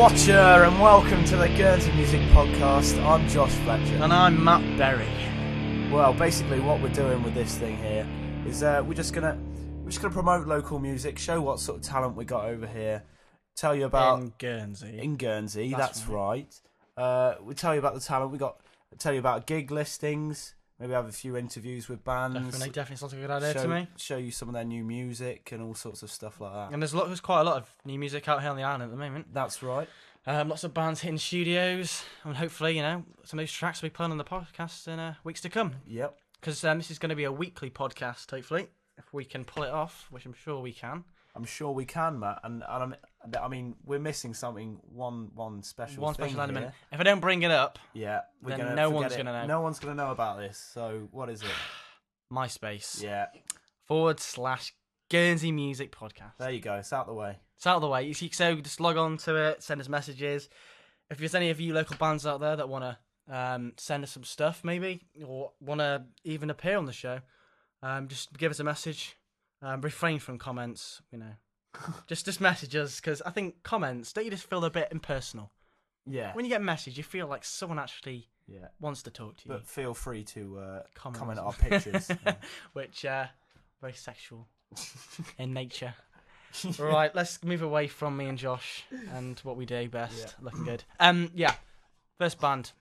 Watcher, and welcome to the Guernsey Music Podcast. I'm Josh Fletcher. And I'm Matt Berry. Well, basically, what we're doing with this thing here is uh, we're just gonna we're just gonna promote local music, show what sort of talent we got over here, tell you about in Guernsey. in Guernsey. That's, That's right. Uh, we tell you about the talent we got. Tell you about gig listings. Maybe have a few interviews with bands. definitely, definitely sounds like a good idea show, to me. show you some of their new music and all sorts of stuff like that. And there's, a lot, there's quite a lot of new music out here on the island at the moment. That's right. Um, lots of bands hitting studios, and hopefully, you know, some of those tracks will be playing on the podcast in uh, weeks to come. Yep. Because um, this is going to be a weekly podcast, hopefully, if we can pull it off, which I'm sure we can. I'm sure we can, Matt. And, and I'm, I mean, we're missing something. One one special. One special element. here. If I don't bring it up, Yeah, we're Then gonna no one's it. gonna know. No one's gonna know about this. So what is it? MySpace Yeah, forward slash Guernsey Music Podcast. there you go. It's out the way. It's out of the way. You see- So just log on to it, send us messages. If there's any of you local bands out there that want to um, send us some stuff, maybe, or want to even appear on the show, um, just give us a message. Um, refrain from comments, you know. just just message us because I think comments don't you just feel a bit impersonal Yeah, when you get a message, you feel like someone actually yeah. wants to talk to you, But feel free to uh, Comment comment on our pictures. Yeah. which uh, very sexual in nature. right, let's move away from me and Josh and what we do best. Yeah. Looking good. Um, yeah. First band,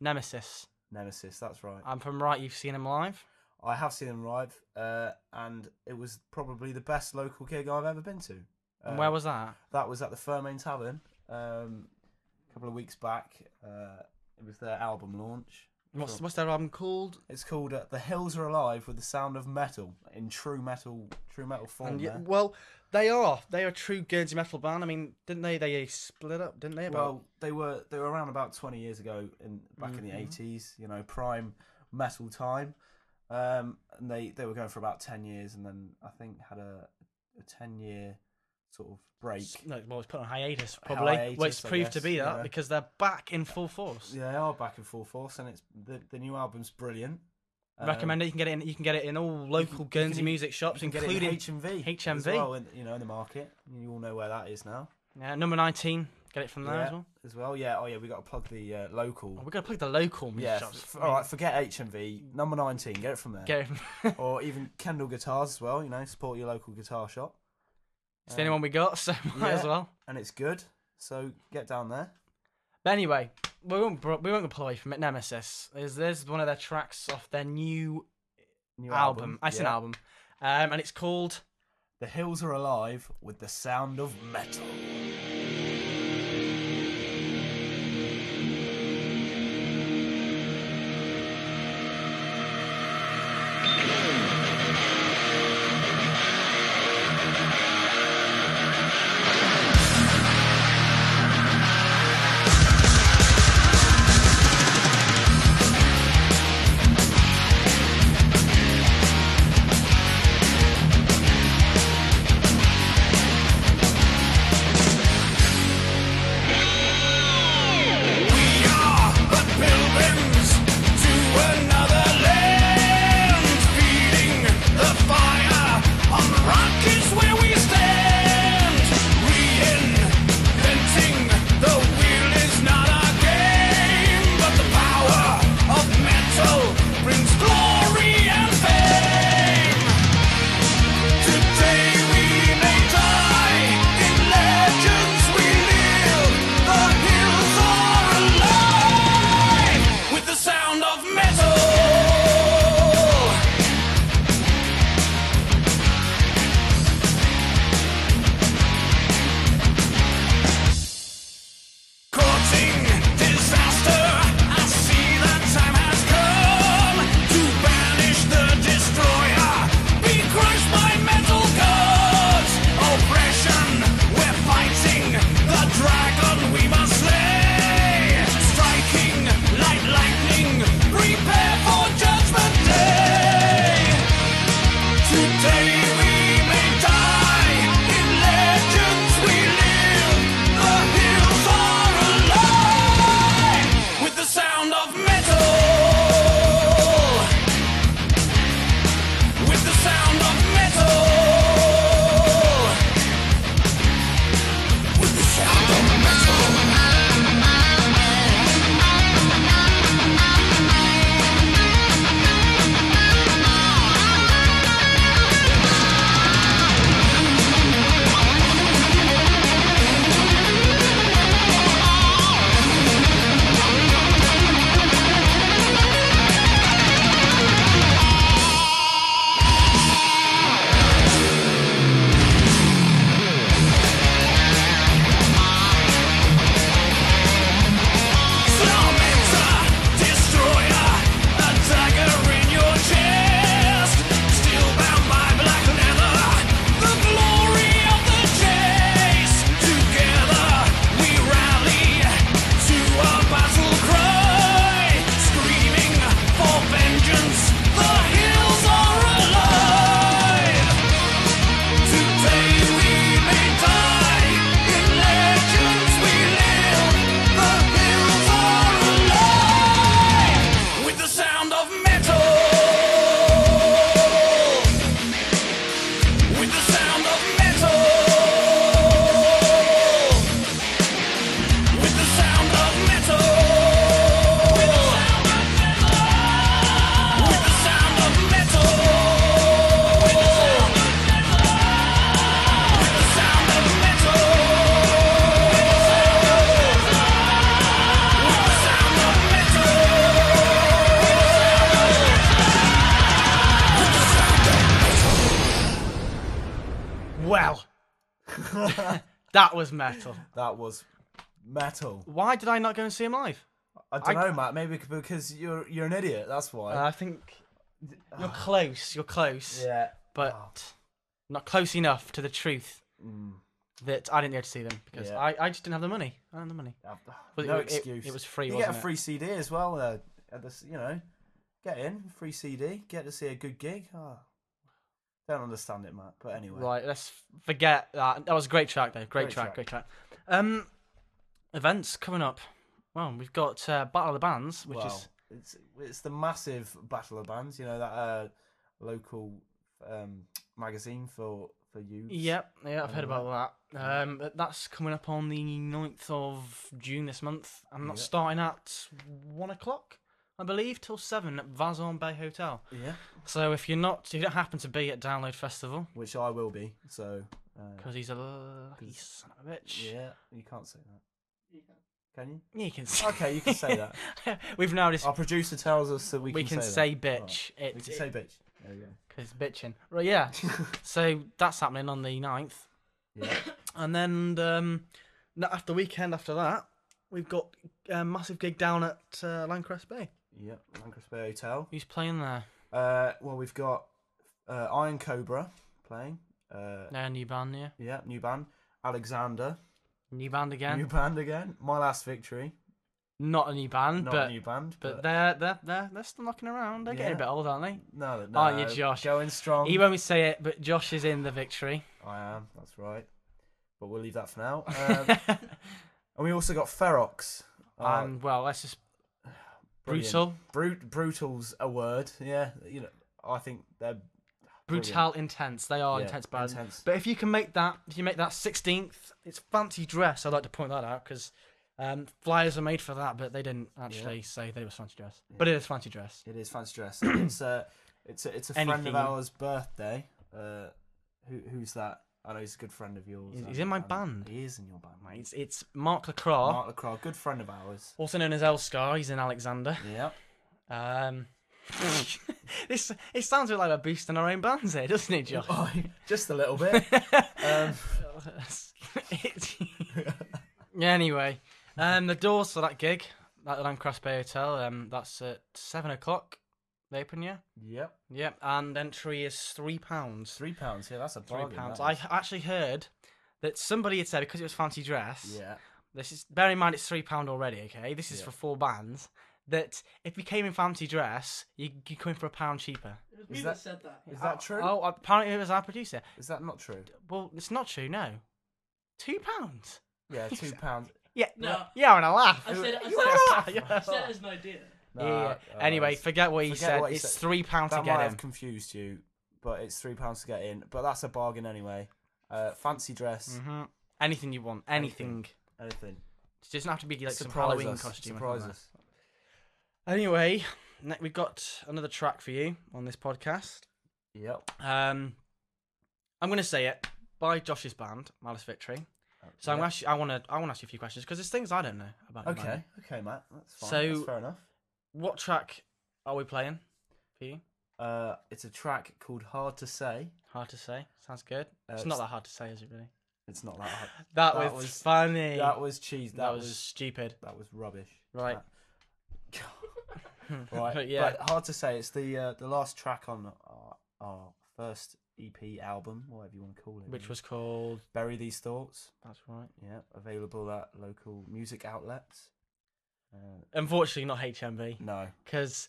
Nemesis. Nemesis. That's right. I'm from right. You've seen him live. I have seen them live, uh, and it was probably the best local gig I've ever been to. And where was that? that? Was at the Fermain Tavern um, a couple of weeks back. Uh, it was their album launch. What's what's their album called? It's called uh, "The Hills Are Alive" with the sound of metal in true metal, true metal form. And yeah, there. well, they are. They are a true Guernsey metal band. I mean, didn't they? They split up, didn't they? About Well, they were they were around about twenty years ago, in back in the Mhm. eighties. You know, prime metal time. Um, and they they were going for about ten years, and then I think had a a ten year sort of break. no, well, it's put on hiatus probably. well, it's Hiatus, I proved to be that yeah. because they're back in full force. Yeah, they are back in full force, and it's the the new album's brilliant. Um, Recommend it. You can get it. In, you can get it in all local you Guernsey can- music shops, can including in HMV. as HMV. well, in, you know, in the market. You all know where that is now. yeah, number nineteen. Get it from there yeah, as well. as well. Yeah. Oh yeah, we got to plug the uh, local. Oh, we're gonna plug the local music yeah. shops. F- all right. Forget HMV. Number nineteen. Get it from there. Get it from. or even Kendall Guitars as well. You know, support your local guitar shop. it's the only one we got, so might as well. and it's good. So get down there. But anyway, we won't we won't pull away from it. Nemesis is there's one of their tracks off their new, New album. I said yeah. album, um, and it's called The hills are alive with the sound of metal. That was metal. that was metal. Why did I not go and see him live? I don't I- know, Matt. Maybe because you're you're an idiot. That's why. I think you're close. You're close, yeah. but not close enough to the truth Mm. that I didn't go to see them because Yeah. I, I just didn't have the money. I didn't have the money. But no it, it- excuse. It, was free. You wasn't get a free CD as well. Uh, at this, you know, get in free CD. Get to see a good gig. Oh, don't understand it, Matt. But anyway, Right, let's forget that. That was a great track, though. Great, Great track, track. great track. Um, events coming up. Well, we've got uh, Battle of the Bands, which well, is it's it's the massive battle of bands. You know that uh, local um, magazine for for you. Yep, yeah, I've heard about that. Um, but that's coming up on the 9th of June this month. I'm not Yep. starting at one o'clock, I believe, till seven at Vazon Bay Hotel. Yeah, So if you're not, if you don't happen to be at Download Festival, which I will be. So uh, because he's a lucky son of a bitch, yeah, you can't say that. Can you? you can. Say Okay, you can say that. We've now just Our producer tells us that we, we, can, can, say, say, that. bitch. Right. We It, can say bitch. There you go. Because bitching. Right, yeah. so that's happening on the 9th. Yeah. And then um, n- after weekend after that, we've got a massive gig down at uh, L'Ancresse Bay. Yep, L'Ancresse Bay Hotel. Who's playing there? Uh, well, we've got uh, Iron Cobra playing. Uh, new band, yeah. yeah, new band. Alexander, New band again. new band again. My Last Victory, Not a new band, not but a new band, but but, they're they're they're they're still knocking around. They're getting a bit old, aren't they? no, no, Aren't you, Josh? Going strong. He won't say it, but Josh is in the victory. I am. That's right. But we'll leave that for now. Um, and we also got Ferox. Uh, and well, let's just brilliant. brutal, Brut- brutal's a word. Yeah, you know, I think they're brilliant. brutal, intense. They are Yeah, intense bands. intense. But if you can make that, if you make that 16th, it's fancy dress. I'd like to point that out because um, flyers are made for that, but they didn't actually say that it was fancy dress. But it is fancy dress. It is fancy dress. it's a, it's a, it's a friend Anything- of ours' birthday. Uh, who, who's that? I know he's a good friend of yours. He's- he's in my and band. He is in your band. mate. It's, it's Mark Lacroix, Mark Lacroix, good friend of ours. also known as Elscar. He's in Alexander. Yeah. Um, this it sounds a bit like we're boosting our own bands here, doesn't it, Josh? Oh, just a little bit. um, yeah, anyway, um, the doors for that gig at the Bay Hotel, um, that's at seven o'clock. They open, yeah. yep. Yep, and entry is three pounds. Three pounds. Yeah, that's a Three pounds. I is. actually heard that somebody had said because it was fancy dress. Yeah. This is bear in mind it's three pound already. Okay, this is Yeah. for four bands. That if you came in fancy dress, you you come in for a pound cheaper. It was me Is that, that- said that. Is that ah. true? Oh, apparently it was our producer. Is that not true? Well, it's not true. No, two pounds. Yeah, two pounds. Yeah, No. yeah, on a laugh. I said, I You said, wanna I laugh? said, You wanna I said it laugh? as an idea. Yeah, yeah. uh, anyway, forget what he forget said. what he it's said. three pounds to get might in. have confused you, but it's three pounds to get in. But that's a bargain anyway. Uh, fancy dress, hmm Anything you want, anything. anything. It doesn't have to be like some Surprise Halloween us. costume. or Surprise us. Anyway, we've got another track for you on this podcast. Yep. Um, I'm going to say it by Josh's band, Malice Victory. So I'm actually, I want to, I want to ask you a few questions because there's things I don't know about. Okay. Okay, Matt. That's fine. So- That's fair enough. What track are we playing for you? Uh, it's a track called "Hard to Say." Hard to say. Sounds good. Uh, it's not that hard to say, is it really? It's not that hard. That, That was, was- funny. That was cheese. That That, was was stupid. that was rubbish. Right. That- right. But yeah. But hard to say. It's the uh, the last track on our, our first EP album, whatever you want to call it. Which was called. "Bury These Thoughts." That's right. Yeah, available at local music outlets. Uh, Unfortunately, not HMV no, because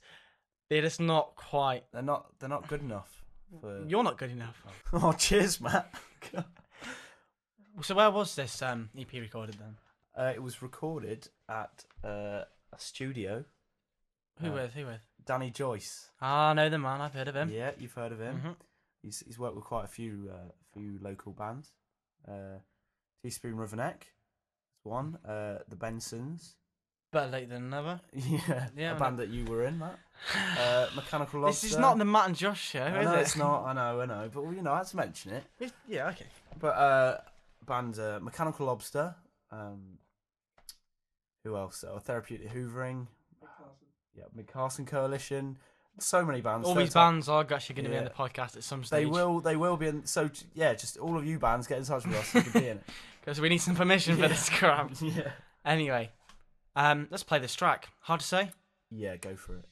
they're just not quite. they're not. They're not good enough. For... You're not good enough. Oh, cheers, Matt. So where was this um, EP recorded then? uh, it was recorded at uh, a studio. Who Uh, with? Who with? Danny Joyce. Ah, I know the man. I've heard of him. Yeah, you've heard of him. Mhm. He's he's worked with quite a few uh, few local bands. Uh, Teaspoon River Neck, is one. Uh, the Bensons. Better late than never. Yeah, yeah. Band that you were in, Matt. Uh, Mechanical Lobster. This is not the Matt and Josh show, I is know it? it's not. I know, I know. But you know, I had to mention it. It's, yeah, okay. But uh, band uh, Mechanical Lobster. Um, who else? Oh, Therapeutic Hoovering. Yeah, Mid Coalition. So many bands. All these bands are actually going to Yeah. be in the podcast at some stage. They will. They will be in. So yeah, just all of you bands get in touch with us. Be in it. Because we need some permission for this crap. Yeah. Anyway, um, let's play this track. Hard to say. Yeah, go for it.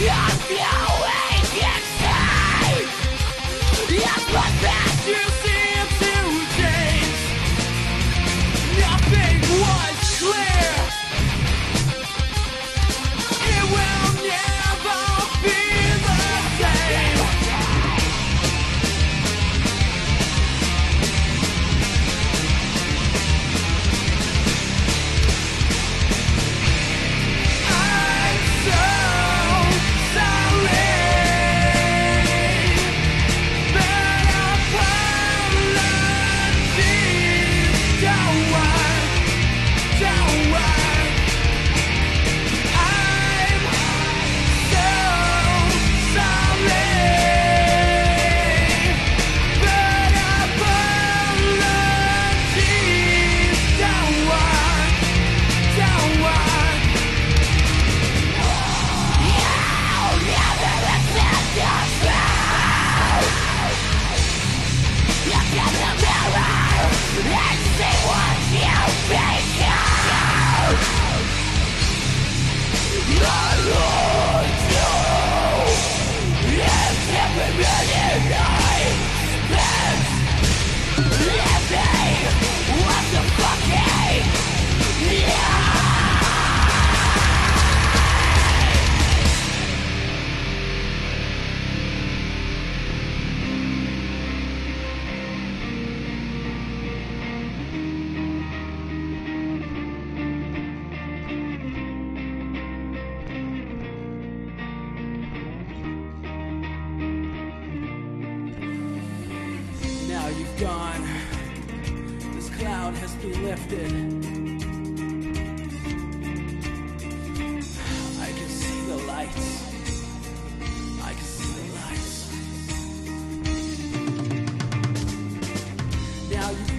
Yeah.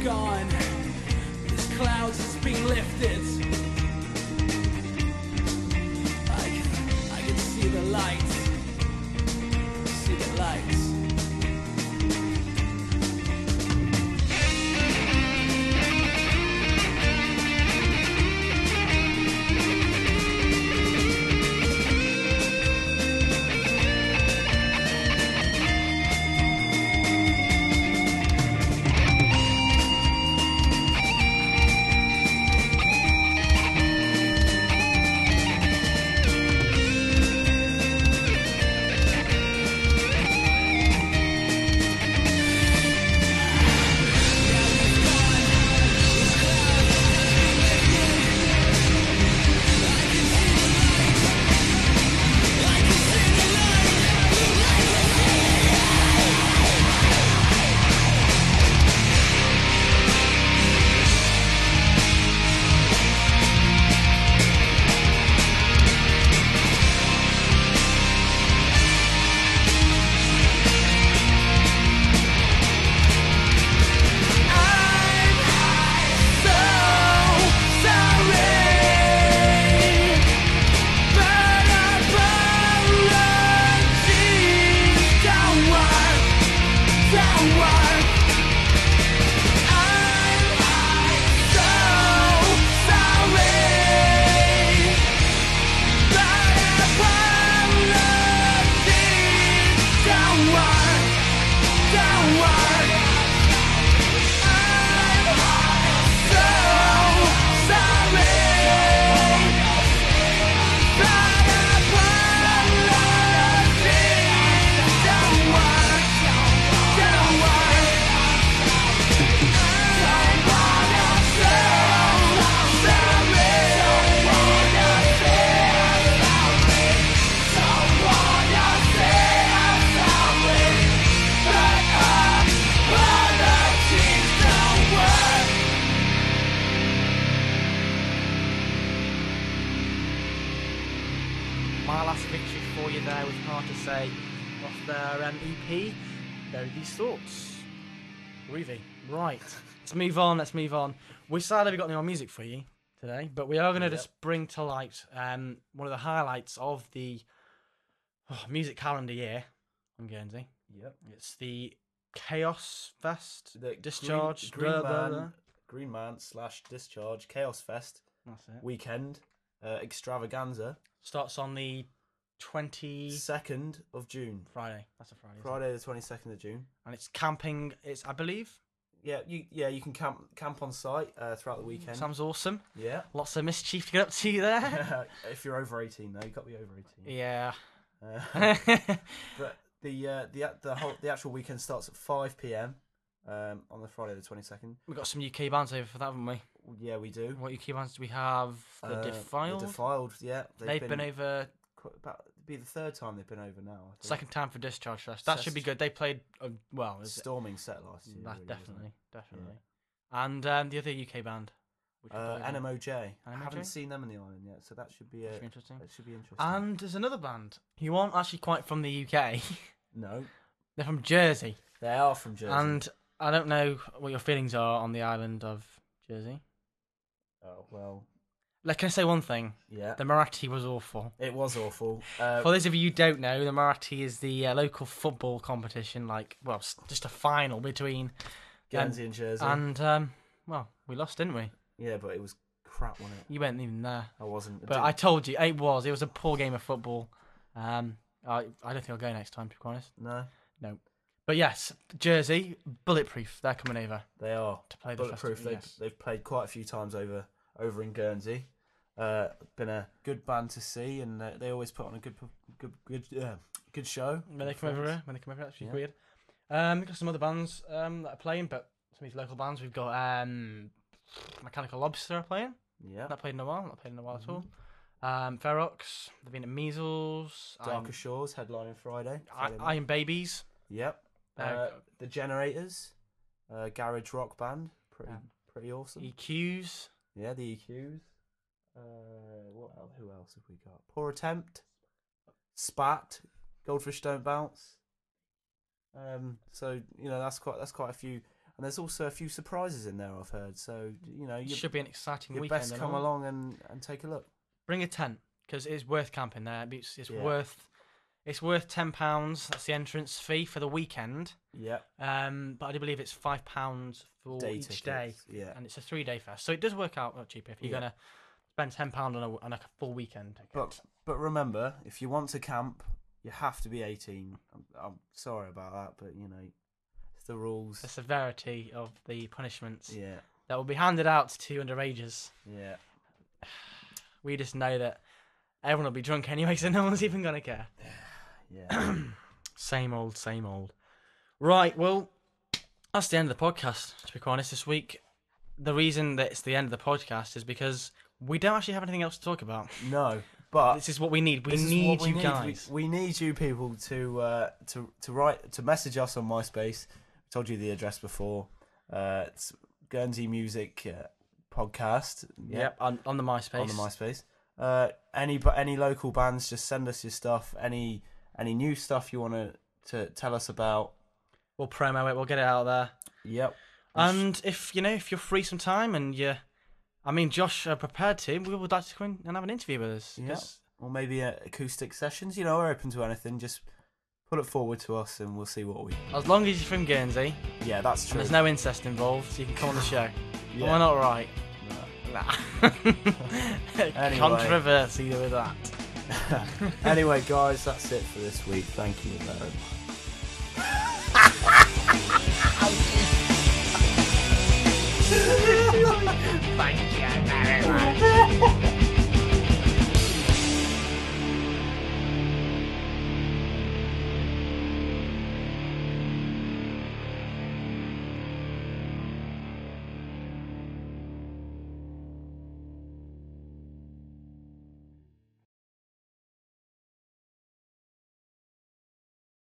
gone. This cloud has been lifted. I'm Bury these thoughts. Groovy. Right. let's move on. Let's move on. We sadly got no more music for you today, but we are going to Yep. just bring to light um, one of the highlights of the oh, music calendar year on Guernsey. Yep. It's the Chaos Fest The Discharge. Green, blah, Green, blah, Man. Green Man slash Discharge Chaos Fest That's it. weekend uh, extravaganza. Starts on the 20 Second of June, Friday. That's a Friday. isn't it? Friday the twenty second of June. And it's camping. It's I believe. Yeah, you yeah you can camp camp on site uh, throughout the weekend. Sounds awesome. Yeah. Lots of mischief to get up to there. if you're over eighteen, though, you got to be over eighteen. yeah. Uh, but the uh, the the whole the actual weekend starts at five p.m. Um, on the Friday the twenty second. We've got some UK bands over for that, haven't we? Yeah, we do. What UK bands do we have? The Uh, Defiled. The defiled. Yeah, They've, been, over about be the third time they've been over now. Second time for Discharge Fest. That should be good. They played uh, well. Is it? storming set last year. That really, definitely, definitely. And um, the other UK band. which it? we Uh, played on. NMOJ. I haven't seen them in the island yet, so that should be a, Should be interesting. that should be interesting. And there's another band who aren't actually quite from the UK. no, They're from Jersey. they are from Jersey. And I don't know what your feelings are on the island of Jersey. oh well, Like, can I say one thing? yeah, The Muratti was awful. it was awful. Uh, For those of you who don't know, the Muratti is the uh, local football competition, like, well, just a final between. Guernsey and Jersey. And, um, well, we lost, didn't we? yeah, but it was crap, wasn't it? You weren't even there. I wasn't. But I told you, it was. It was a poor game of football. Um, I, I don't think I'll go next time, to be honest. No. No, But yes, Jersey, bulletproof. They're coming over they are to play the bulletproof. festival. They've Yes. they've played quite a few times over over in Guernsey. Uh, been a good band to see, and uh, they always put on a good good good uh, good show. When they come over here, when they come over, that's Yeah. weird. Um, we've got some other bands um that are playing, but some of these local bands. We've got um, Mechanical Lobster are playing. Yeah, Not played in a while. Not played in a while Mm-hmm. at all. Um, Ferox. They've been at Measles. Darker Iron, Shores headlining Friday. I-. Iron Babies. Yep. Uh, Uh, the Generators, uh, garage rock band, pretty Yeah. pretty awesome. EQs. Yeah, the EQs. Uh, what else? Who else have we got? Poor attempt. Spat. Goldfish don't bounce. Um, so you know that's quite that's quite a few, and there's also a few surprises in there I've heard. So you know you Should be an exciting you weekend. best come along and, and take a look. Bring a tent because it's worth camping there. It's, it's Yeah. worth. It's worth ten pounds. That's the entrance fee for the weekend. Yeah, Um, but I do believe it's five pounds for day each day, Yeah, and it's a three-day fest. So it does work out a lot cheaper if you're Yeah. gonna spend ten pound on a on a full weekend. ticket. But but remember, if you want to camp, you have to be 18. I'm, I'm sorry about that, but you know, it's the rules. the severity of the punishments Yeah, that will be handed out to underages. yeah. We just know that everyone will be drunk anyway, so no one's even gonna care. Yeah. Same old, same old. Right, well, that's the end of the podcast, to be quite honest, this week. The reason that it's the end of the podcast is because we don't actually have anything else to talk about. no, but This is what we need. We need we you need. guys. We, we need you people to uh, to to write to message us on MySpace. I told you the address before. Uh, it's Guernsey Music uh, Podcast. Yep, on, on the MySpace. on the MySpace. Uh, any any local bands, just send us your stuff. Any any new stuff you want to tell us about? We'll promo it. We'll get it out there. Yep. And if you know, if you're free some time and you, I mean, Josh are prepared to, we would like to come in and have an interview with us. Yes. Or maybe uh, acoustic sessions. You know, we're open to anything. Just put it forward to us, and we'll see what we. As long as you're from Guernsey. Yeah, that's true. there's no incest involved, so you can come on the show. yeah. We're not right. Nah. nah. anyway. Controversy with that. anyway, guys, that's it for this week. Thank you very much. Thank you very much.